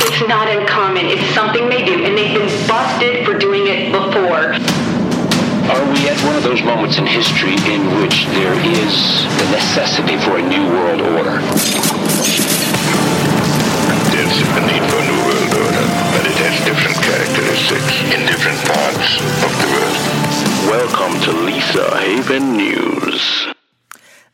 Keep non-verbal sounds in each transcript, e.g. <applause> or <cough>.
It's not uncommon. It's something they do, and they've been busted for doing it before. Are we at one of those moments in history in which there is the necessity for a new world order? There's a need for a new world order, but it has different characteristics in different parts of the world. Welcome to Lisa Haven News.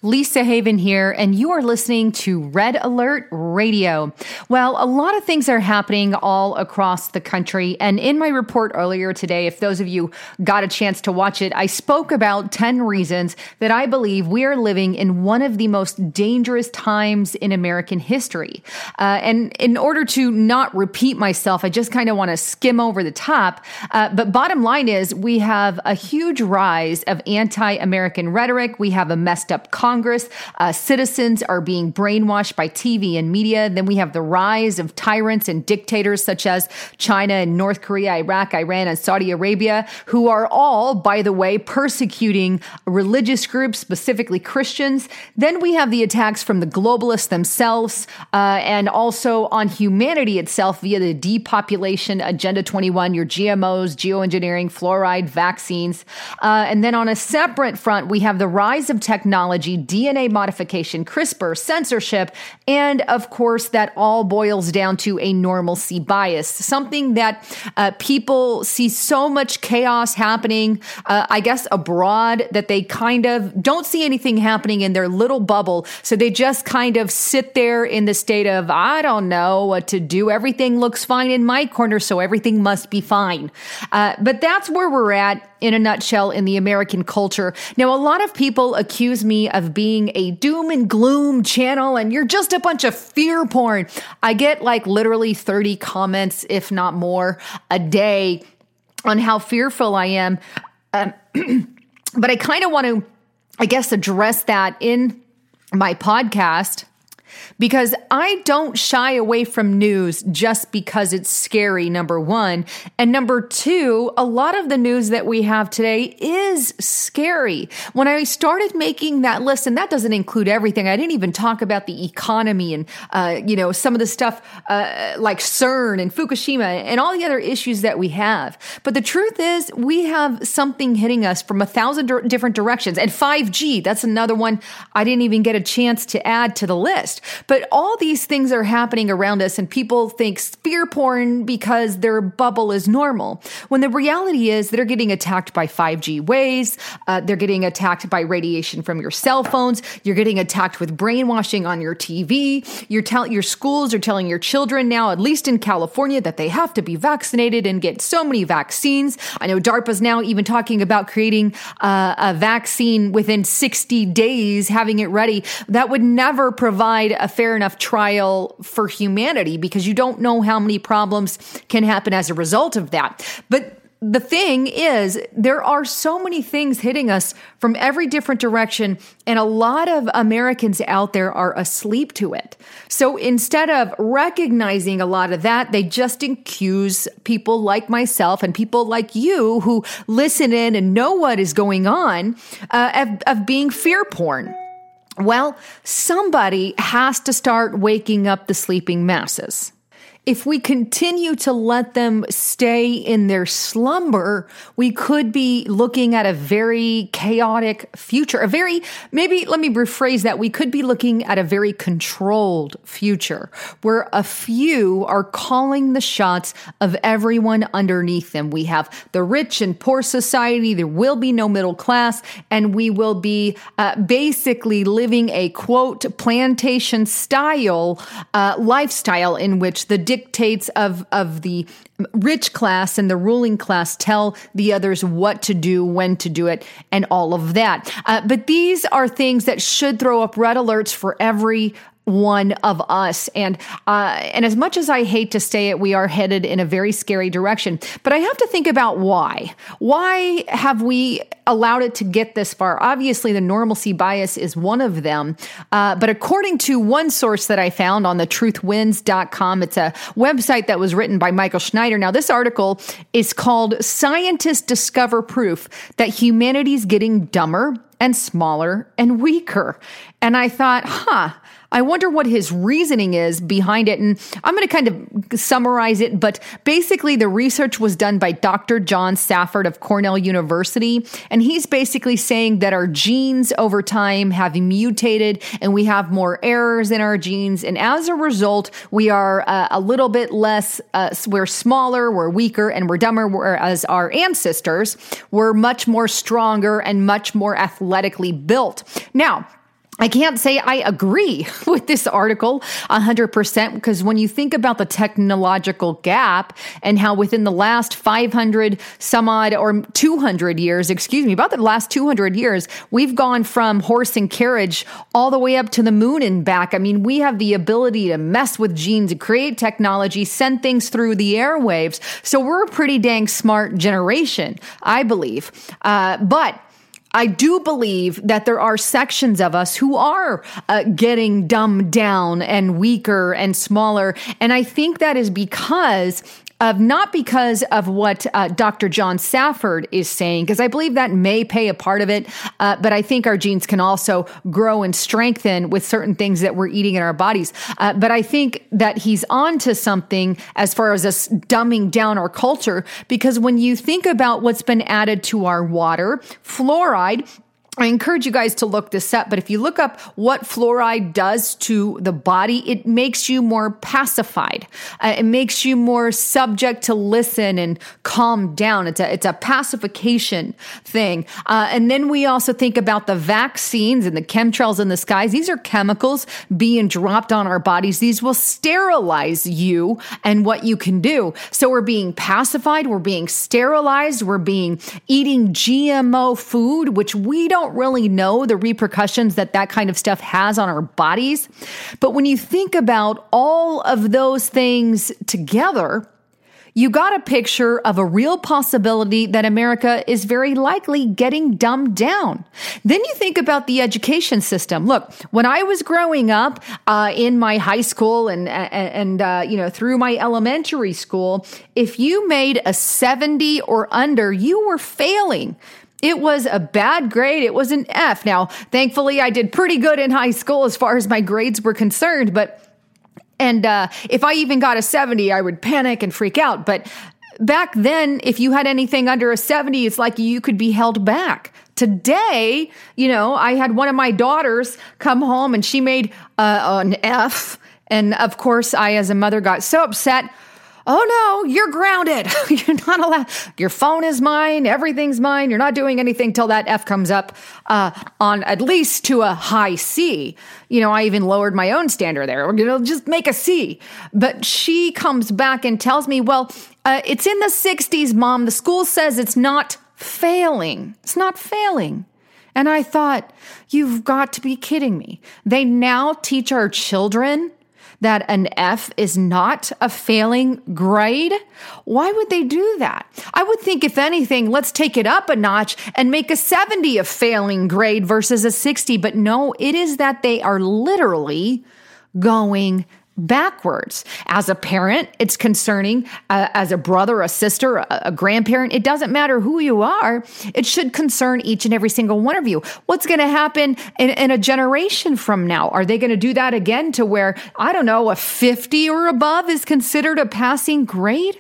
Lisa Haven here, and you are listening to Red Alert Radio. Well, a lot of things are happening all across the country. And in my report earlier today, if those of you got a chance to watch it, I spoke about 10 reasons that I believe we are living in one of the most dangerous times in American history. Uh, and in order to not repeat myself, I just kind of want to skim over the top. Uh, but bottom line is, we have a huge rise of anti American rhetoric, we have a messed up Congress. Congress. Uh, citizens are being brainwashed by TV and media. Then we have the rise of tyrants and dictators such as China and North Korea, Iraq, Iran, and Saudi Arabia, who are all, by the way, persecuting religious groups, specifically Christians. Then we have the attacks from the globalists themselves uh, and also on humanity itself via the depopulation agenda 21, your GMOs, geoengineering, fluoride, vaccines. Uh, and then on a separate front, we have the rise of technology, DNA modification, CRISPR, censorship, and of course, that all boils down to a normalcy bias, something that uh, people see so much chaos happening, uh, I guess, abroad that they kind of don't see anything happening in their little bubble. So they just kind of sit there in the state of, I don't know what to do. Everything looks fine in my corner, so everything must be fine. Uh, but that's where we're at in a nutshell in the American culture. Now, a lot of people accuse me of being a doom and gloom channel and you're just a bunch of fear porn. I get like literally 30 comments, if not more, a day on how fearful I am. Um, <clears throat> but I kind of want to, I guess, address that in my podcast because I don't shy away from news just because it's scary, number one. And number two, a lot of the news that we have today is scary. When I started making that list, and that doesn't include everything, I didn't even talk about the economy and, uh, you know, some of the stuff uh, like CERN and Fukushima and all the other issues that we have. But the truth is, we have something hitting us from a thousand different directions. And 5G, that's another one I didn't even get a chance to add to the list. But all these things are happening around us, and people think fear porn because their bubble is normal. When the reality is they're getting attacked by 5G waves, uh, they're getting attacked by radiation from your cell phones, you're getting attacked with brainwashing on your TV. You're telling your schools are telling your children now, at least in California, that they have to be vaccinated and get so many vaccines. I know DARPA's now even talking about creating uh, a vaccine within 60 days, having it ready. That would never provide a fair enough trial for humanity because you don't know how many problems can happen as a result of that. But the thing is, there are so many things hitting us from every different direction, and a lot of Americans out there are asleep to it. So instead of recognizing a lot of that, they just accuse people like myself and people like you who listen in and know what is going on uh, of, of being fear porn. Well, somebody has to start waking up the sleeping masses if we continue to let them stay in their slumber, we could be looking at a very chaotic future. A very, maybe let me rephrase that. We could be looking at a very controlled future where a few are calling the shots of everyone underneath them. We have the rich and poor society. There will be no middle class and we will be uh, basically living a quote plantation style uh, lifestyle in which the dictates of, of the rich class and the ruling class tell the others what to do, when to do it, and all of that. Uh, but these are things that should throw up red alerts for every one of us. And uh, and as much as I hate to say it, we are headed in a very scary direction. But I have to think about why. Why have we allowed it to get this far? Obviously, the normalcy bias is one of them. Uh, but according to one source that I found on the truthwins.com, it's a website that was written by Michael Snyder. Now, this article is called Scientists Discover Proof That Humanity's Getting Dumber and Smaller and Weaker. And I thought, huh, I wonder what his reasoning is behind it. And I'm going to kind of summarize it, but basically, the research was done by Dr. John Sanford of Cornell University. And he's basically saying that our genes over time have mutated and we have more errors in our genes. And as a result, we are uh, a little bit less, uh, we're smaller, we're weaker, and we're dumber, whereas our ancestors were much more stronger and much more athletically built. Now, I can't say I agree <laughs> with this article 100% because when you think about the technological gap and how within the last 500 some odd or 200 years, excuse me, about the last 200 years, we've gone from horse and carriage all the way up to the moon and back. I mean, we have the ability to mess with genes, to create technology, send things through the airwaves. So we're a pretty dang smart generation, I believe. Uh, but I do believe that there are sections of us who are uh, getting dumbed down and weaker and smaller. And I think that is because of not because of what uh, Dr. John Sanford is saying, because I believe that may pay a part of it, uh, but I think our genes can also grow and strengthen with certain things that we're eating in our bodies. Uh, but I think that he's on to something as far as us dumbing down our culture, because when you think about what's been added to our water, fluoride I encourage you guys to look this up, but if you look up what fluoride does to the body, it makes you more pacified. Uh, it makes you more subject to listen and calm down. It's a, it's a pacification thing. Uh, and then we also think about the vaccines and the chemtrails in the skies. These are chemicals being dropped on our bodies. These will sterilize you and what you can do. So we're being pacified. We're being sterilized. We're being eating GMO food, which we don't don't really know the repercussions that that kind of stuff has on our bodies. But when you think about all of those things together, you got a picture of a real possibility that America is very likely getting dumbed down. Then you think about the education system. Look, when I was growing up uh, in my high school and and uh, you know through my elementary school, if you made a seventy or under, you were failing. It was a bad grade. It was an F. Now, thankfully, I did pretty good in high school as far as my grades were concerned, but and uh, if I even got a 70, I would panic and freak out. But back then, if you had anything under a 70, it's like you could be held back. Today, you know, I had one of my daughters come home and she made uh, an F. And of course, I, as a mother, got so upset oh no, you're grounded. <laughs> you're not allowed. Your phone is mine. Everything's mine. You're not doing anything till that F comes up uh, on at least to a high C. You know, I even lowered my own standard there. You know, just make a C. But she comes back and tells me, well, uh, it's in the 60s, mom. The school says it's not failing. It's not failing. And I thought, you've got to be kidding me. They now teach our children that an F is not a failing grade? Why would they do that? I would think, if anything, let's take it up a notch and make a 70 a failing grade versus a 60. But no, it is that they are literally going backwards. As a parent, it's concerning. Uh, as a brother, a sister, a, a, grandparent, it doesn't matter who you are. It should concern each and every single one of you. What's going to happen in, in a generation from now? Are they going to do that again to where, I don't know, a 50 or above is considered a passing grade?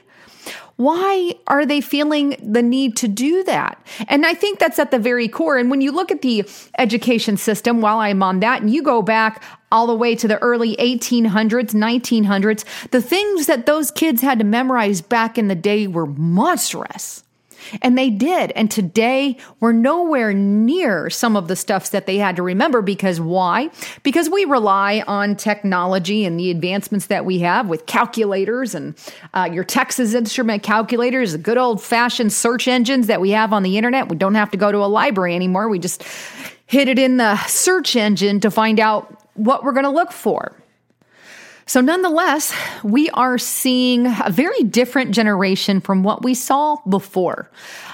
Why are they feeling the need to do that? And I think that's at the very core. And when you look at the education system, while I'm on that, and you go back all the way to the early 1800s, 1900s, the things that those kids had to memorize back in the day were monstrous. And they did. And today we're nowhere near some of the stuffs that they had to remember because why? Because we rely on technology and the advancements that we have with calculators and uh, your Texas Instrument calculators, the good old fashioned search engines that we have on the internet. We don't have to go to a library anymore. We just hit it in the search engine to find out what we're going to look for. So, nonetheless, we are seeing a very different generation from what we saw before.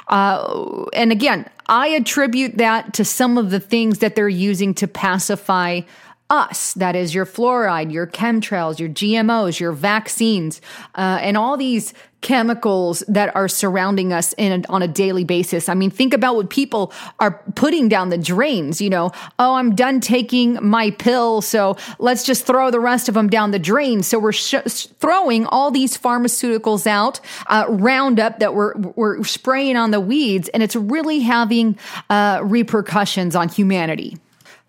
Uh, and again, I attribute that to some of the things that they're using to pacify us that is your fluoride your chemtrails your gmos your vaccines uh, and all these chemicals that are surrounding us in a, on a daily basis. I mean think about what people are putting down the drains you know. Oh i'm done taking my pill so let's just throw the rest of them down the drain. So we're sh- throwing all these pharmaceuticals out uh, roundup that we're we're spraying on the weeds and it's really having uh, repercussions on humanity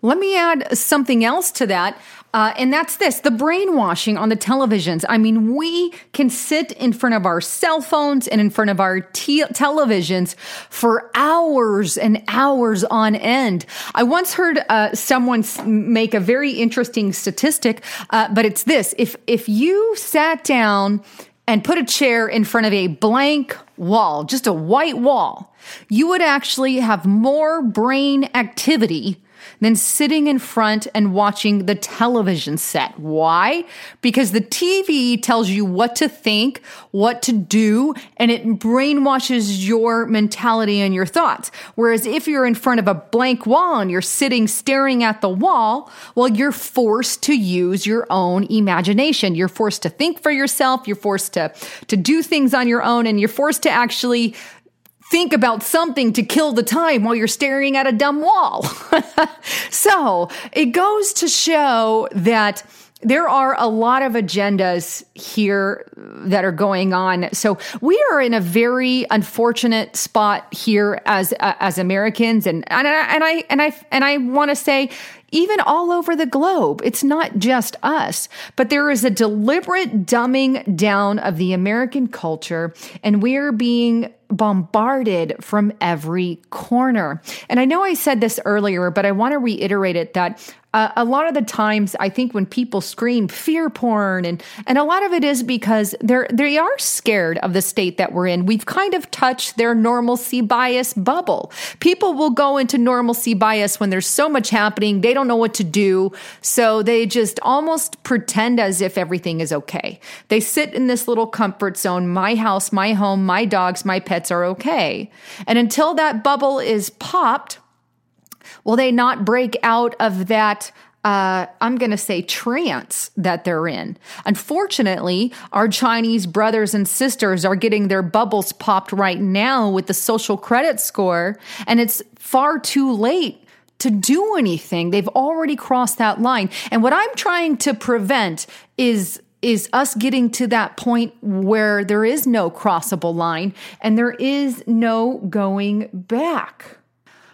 let me add something else to that. Uh, and that's this the brainwashing on the televisions. I mean, we can sit in front of our cell phones and in front of our te- televisions for hours and hours on end. I once heard uh, someone make a very interesting statistic, uh, but it's this if, if you sat down and put a chair in front of a blank wall, just a white wall, you would actually have more brain activity than sitting in front and watching the television set. Why? Because the TV tells you what to think, what to do, and it brainwashes your mentality and your thoughts. Whereas if you're in front of a blank wall and you're sitting staring at the wall, well, you're forced to use your own imagination. You're forced to think for yourself. You're forced to, to do things on your own and you're forced to actually think about something to kill the time while you're staring at a dumb wall. <laughs> so it goes to show that there are a lot of agendas here that are going on. So we are in a very unfortunate spot here as uh, as Americans, and and I, and I and I and I want to say. Even all over the globe. It's not just us, but there is a deliberate dumbing down of the American culture, and we're being bombarded from every corner. And I know I said this earlier, but I want to reiterate it that uh, a lot of the times I think when people scream fear porn and and a lot of it is because they're they are scared of the state that we're in. We've kind of touched their normalcy bias bubble. People will go into normalcy bias when there's so much happening, they don't know what to do, so they just almost pretend as if everything is okay. They sit in this little comfort zone, my house, my home, my dogs, my pets are okay. And until that bubble is popped, will they not break out of that uh, I'm going to say trance that they're in. Unfortunately, our Chinese brothers and sisters are getting their bubbles popped right now with the social credit score, and it's far too late to do anything. They've already crossed that line. And what I'm trying to prevent is is us getting to that point where there is no crossable line and there is no going back.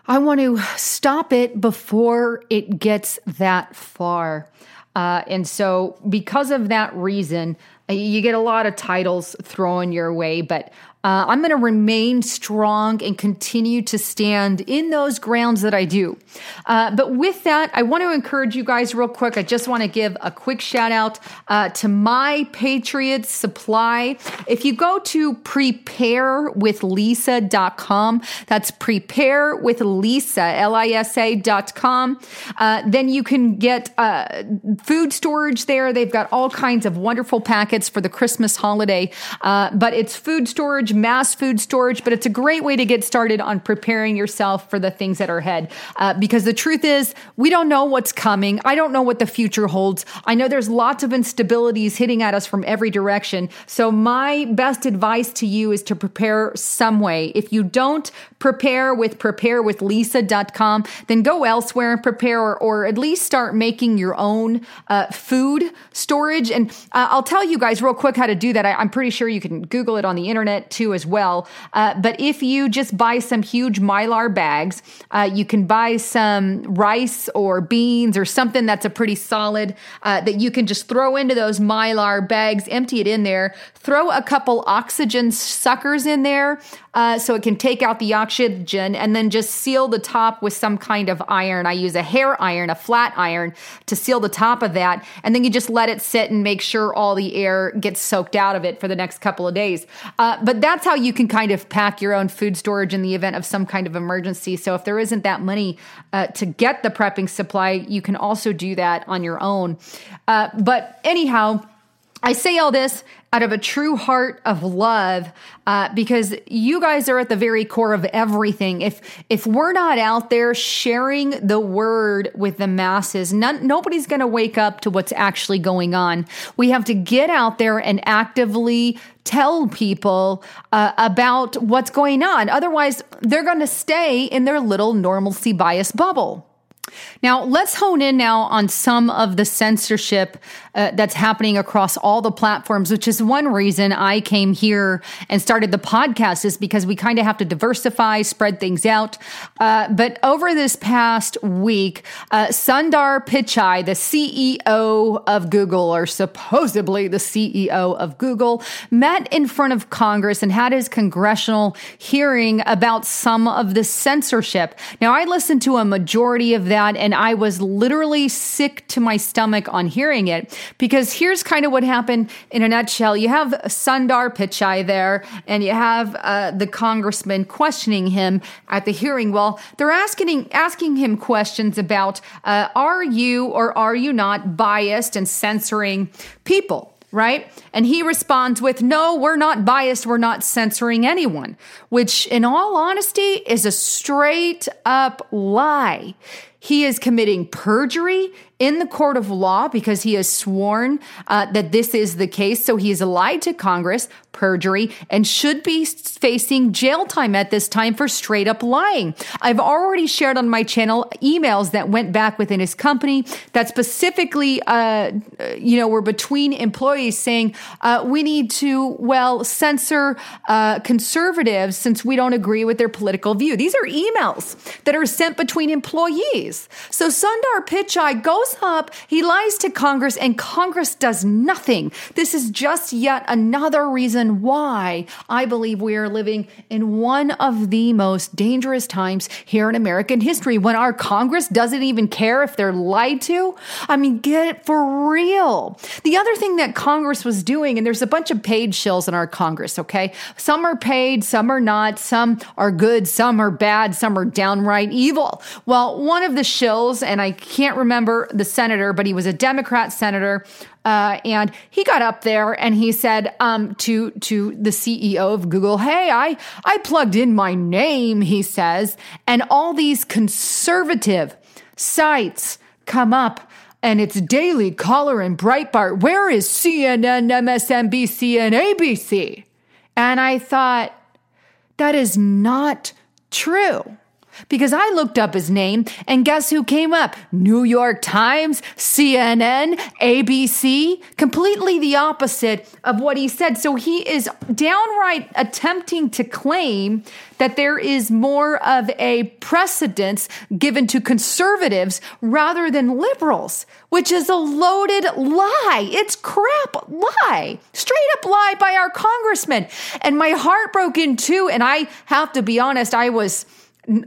I want to stop it before it gets that far. Uh, and so, because of that reason, you get a lot of titles thrown your way, but uh, I'm going to remain strong and continue to stand in those grounds that I do. Uh, but with that, I want to encourage you guys real quick. I just want to give a quick shout out uh, to My Patriot Supply. If you go to preparewithlisa.com, that's preparewithlisa, L-I-S-A.com, uh, then you can get uh, food storage there. They've got all kinds of wonderful packets for the Christmas holiday, uh, but it's food storage storage, mass food storage, but it's a great way to get started on preparing yourself for the things that are ahead. Uh, because the truth is, we don't know what's coming. I don't know what the future holds. I know there's lots of instabilities hitting at us from every direction. So my best advice to you is to prepare some way. If you don't prepare with preparewithlisa.com, then go elsewhere and prepare or, or at least start making your own uh, food storage. And uh, I'll tell you guys real quick how to do that. I, am pretty sure you can Google it on the internet too as well. Uh, but if you just buy some huge mylar bags, uh, you can buy some rice or beans or something that's a pretty solid uh, that you can just throw into those mylar bags, empty it in there, throw a couple oxygen suckers in there uh, so it can take out the oxygen and then just seal the top with some kind of iron. I use a hair iron, a flat iron to seal the top of that. And then you just let it sit and make sure all the air gets soaked out of it for the next couple of days. Uh, but that's how you can kind of pack your own food storage in the event of some kind of emergency. So if there isn't that money uh, to get the prepping supply, you can also do that on your own. Uh, but anyhow, I say all this out of a true heart of love uh, because you guys are at the very core of everything. If if we're not out there sharing the word with the masses none, nobody's going to wake up to what's actually going on. We have to get out there and actively tell people uh, about what's going on. Otherwise they're going to stay in their little normalcy bias bubble. Now, let's hone in now on some of the censorship uh, that's happening across all the platforms, which is one reason I came here and started the podcast, is because we kind of have to diversify, spread things out. Uh, but over this past week, uh, Sundar Pichai, the CEO of Google, or supposedly the CEO of Google, met in front of Congress and had his congressional hearing about some of the censorship. Now, I listened to a majority of that and I was literally sick to my stomach on hearing it because here's kind of what happened in a nutshell. You have Sundar Pichai there and you have uh, the congressman questioning him at the hearing. Well, they're asking, asking him questions about, uh, are you or are you not biased and censoring people? right? And he responds with, No, we're not biased. We're not censoring anyone, which, in all honesty, is a straight up lie. He is committing perjury in the court of law because he has sworn uh, that this is the case. So he has lied to Congress, perjury, and should be facing jail time at this time for straight up lying. I've already shared on my channel emails that went back within his company that specifically, uh, you know, were between employees saying, uh, we need to, well, censor uh, conservatives since we don't agree with their political view. These are emails that are sent between employees. So Sundar Pichai goes up, he lies to Congress, and Congress does nothing. This is just yet another reason why I believe we are living in one of the most dangerous times here in American history when our Congress doesn't even care if they're lied to. I mean, get it for real. The other thing that Congress was doing, and there's a bunch of paid shills in our Congress, okay? Some are paid, some are not, some are good, some are bad, some are downright evil. Well, one of the shills, and I can't remember the senator, but he was a Democrat senator. Uh, and he got up there and he said um, to to the CEO of Google, "Hey, I I plugged in my name," he says, and all these conservative sites come up and it's Daily Caller and Breitbart. Where is CNN, MSNBC, and ABC? And I thought, that is not true because I looked up his name and guess who came up? New York Times, CNN, ABC, completely the opposite of what he said. So he is downright attempting to claim that there is more of a precedence given to conservatives rather than liberals, which is a loaded lie. It's crap lie, straight up lie by our congressman. And my heart broke in too. And I have to be honest, I was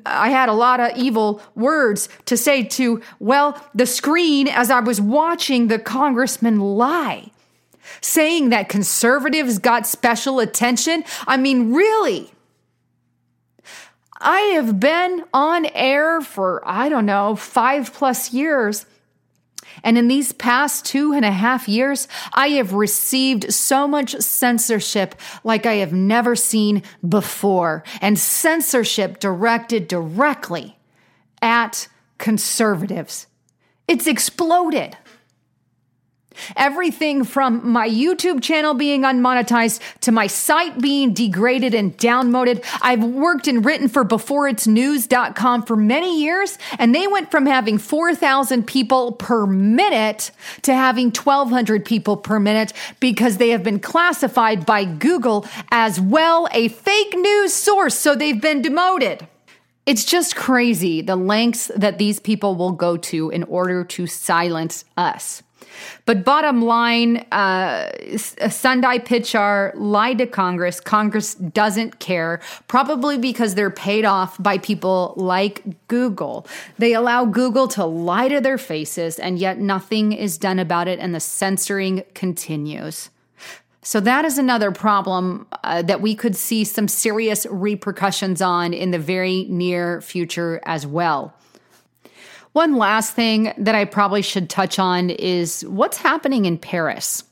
I had a lot of evil words to say to, well, the screen as I was watching the congressman lie, saying that conservatives got special attention. I mean, really? I have been on air for, I don't know, five plus years. And in these past two and a half years, I have received so much censorship like I have never seen before, and censorship directed directly at conservatives. It's exploded. Everything from my YouTube channel being unmonetized to my site being degraded and downloaded. I've worked and written for beforeitsnews.com for many years, and they went from having 4,000 people per minute to having 1,200 people per minute because they have been classified by Google as well a fake news source. So they've been demoted. It's just crazy the lengths that these people will go to in order to silence us. But bottom line, uh, Sundar Pichai lied to Congress. Congress doesn't care, probably because they're paid off by people like Google. They allow Google to lie to their faces, and yet nothing is done about it, and the censoring continues. So that is another problem uh, that we could see some serious repercussions on in the very near future as well. One last thing that I probably should touch on is what's happening in Paris.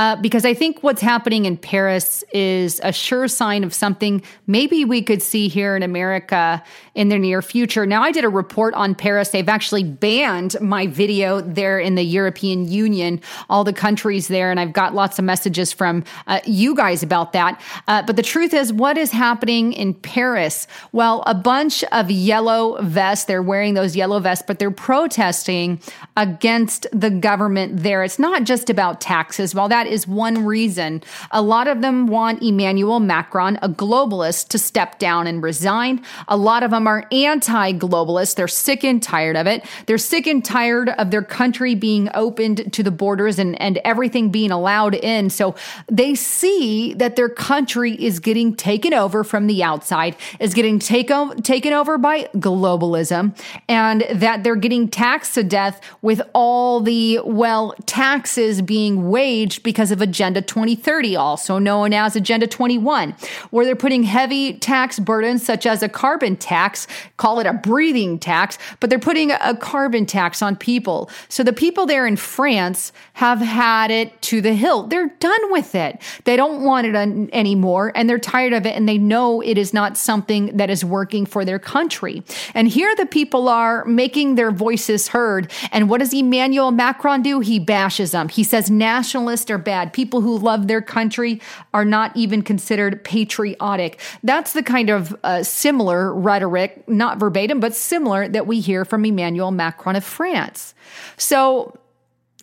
Uh, because I think what's happening in Paris is a sure sign of something maybe we could see here in America in the near future. Now, I did a report on Paris. They've actually banned my video there in the European Union, all the countries there, and I've got lots of messages from uh, you guys about that. Uh, but the truth is, what is happening in Paris? Well, a bunch of yellow vests, they're wearing those yellow vests, but they're protesting against the government there. It's not just about taxes. While that is one reason, a lot of them want Emmanuel Macron, a globalist, to step down and resign. A lot of them are anti globalist. They're sick and tired of it. They're sick and tired of their country being opened to the borders and, and everything being allowed in. So they see that their country is getting taken over from the outside, is getting take o- taken over by globalism, and that they're getting taxed to death with all the, well, taxes being waged because of Agenda 2030, also known as Agenda 21, where they're putting heavy tax burdens such as a carbon tax, call it a breathing tax, but they're putting a carbon tax on people. So the people there in France have had it to the hilt. They're done with it. They don't want it anymore and they're tired of it and they know it is not something that is working for their country. And here the people are making their voices heard. And what does Emmanuel Macron do? He bashes them. He says nationalists are bad. People who love their country are not even considered patriotic. That's the kind of uh, similar rhetoric, not verbatim, but similar that we hear from Emmanuel Macron of France. So,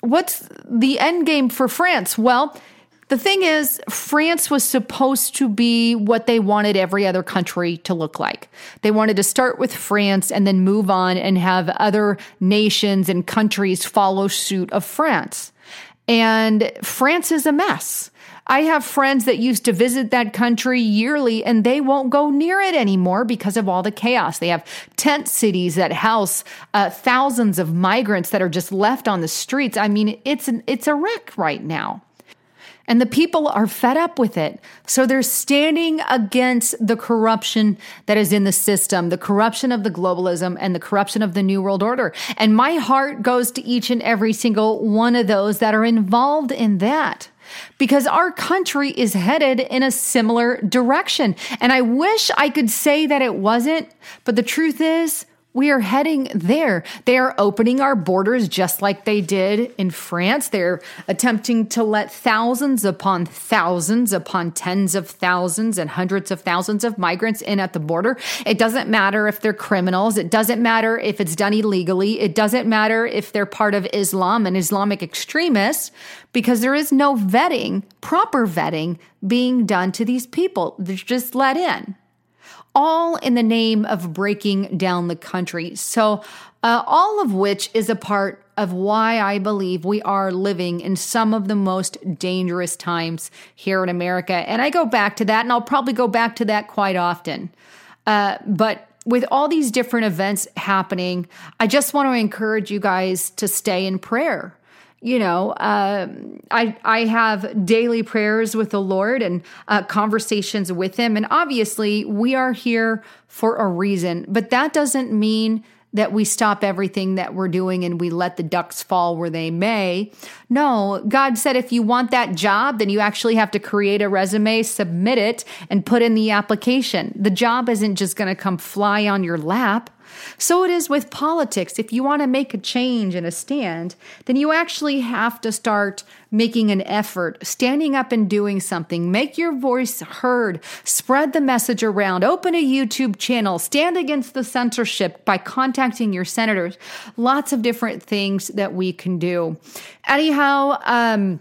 what's the end game for France? Well, the thing is, France was supposed to be what they wanted every other country to look like. They wanted to start with France and then move on and have other nations and countries follow suit of France. And France is a mess. I have friends that used to visit that country yearly and they won't go near it anymore because of all the chaos. They have tent cities that house uh, thousands of migrants that are just left on the streets. I mean, it's an, it's a wreck right now. And the people are fed up with it. So they're standing against the corruption that is in the system, the corruption of the globalism and the corruption of the New World Order. And my heart goes to each and every single one of those that are involved in that because our country is headed in a similar direction. And I wish I could say that it wasn't, but the truth is, we are heading there. They are opening our borders just like they did in France. They're attempting to let thousands upon thousands upon tens of thousands and hundreds of thousands of migrants in at the border. It doesn't matter if they're criminals. It doesn't matter if it's done illegally. It doesn't matter if they're part of Islam and Islamic extremists because there is no vetting, proper vetting being done to these people. They're just let in all in the name of breaking down the country. So, uh, all of which is a part of why I believe we are living in some of the most dangerous times here in America. And I go back to that, and I'll probably go back to that quite often. Uh, but with all these different events happening, I just want to encourage you guys to stay in prayer you know, uh, I I have daily prayers with the Lord and uh, conversations with Him, and obviously we are here for a reason. But that doesn't mean that we stop everything that we're doing and we let the ducks fall where they may. No, God said if you want that job, then you actually have to create a resume, submit it, and put in the application. The job isn't just going to come fly on your lap. So it is with politics. If you want to make a change and a stand, then you actually have to start making an effort, standing up and doing something. Make your voice heard, spread the message around, open a YouTube channel, stand against the censorship by contacting your senators. Lots of different things that we can do. Anyhow, um,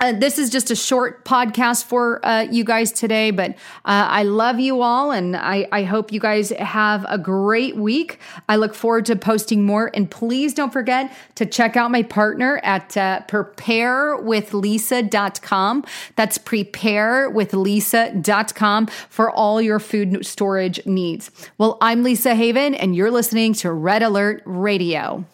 uh, this is just a short podcast for uh, you guys today, but uh, I love you all and I, I, hope you guys have a great week. I look forward to posting more. And please don't forget to check out my partner at uh, preparewithlisa.com. That's preparewithlisa.com for all your food storage needs. Well, I'm Lisa Haven, and you're listening to Red Alert Radio.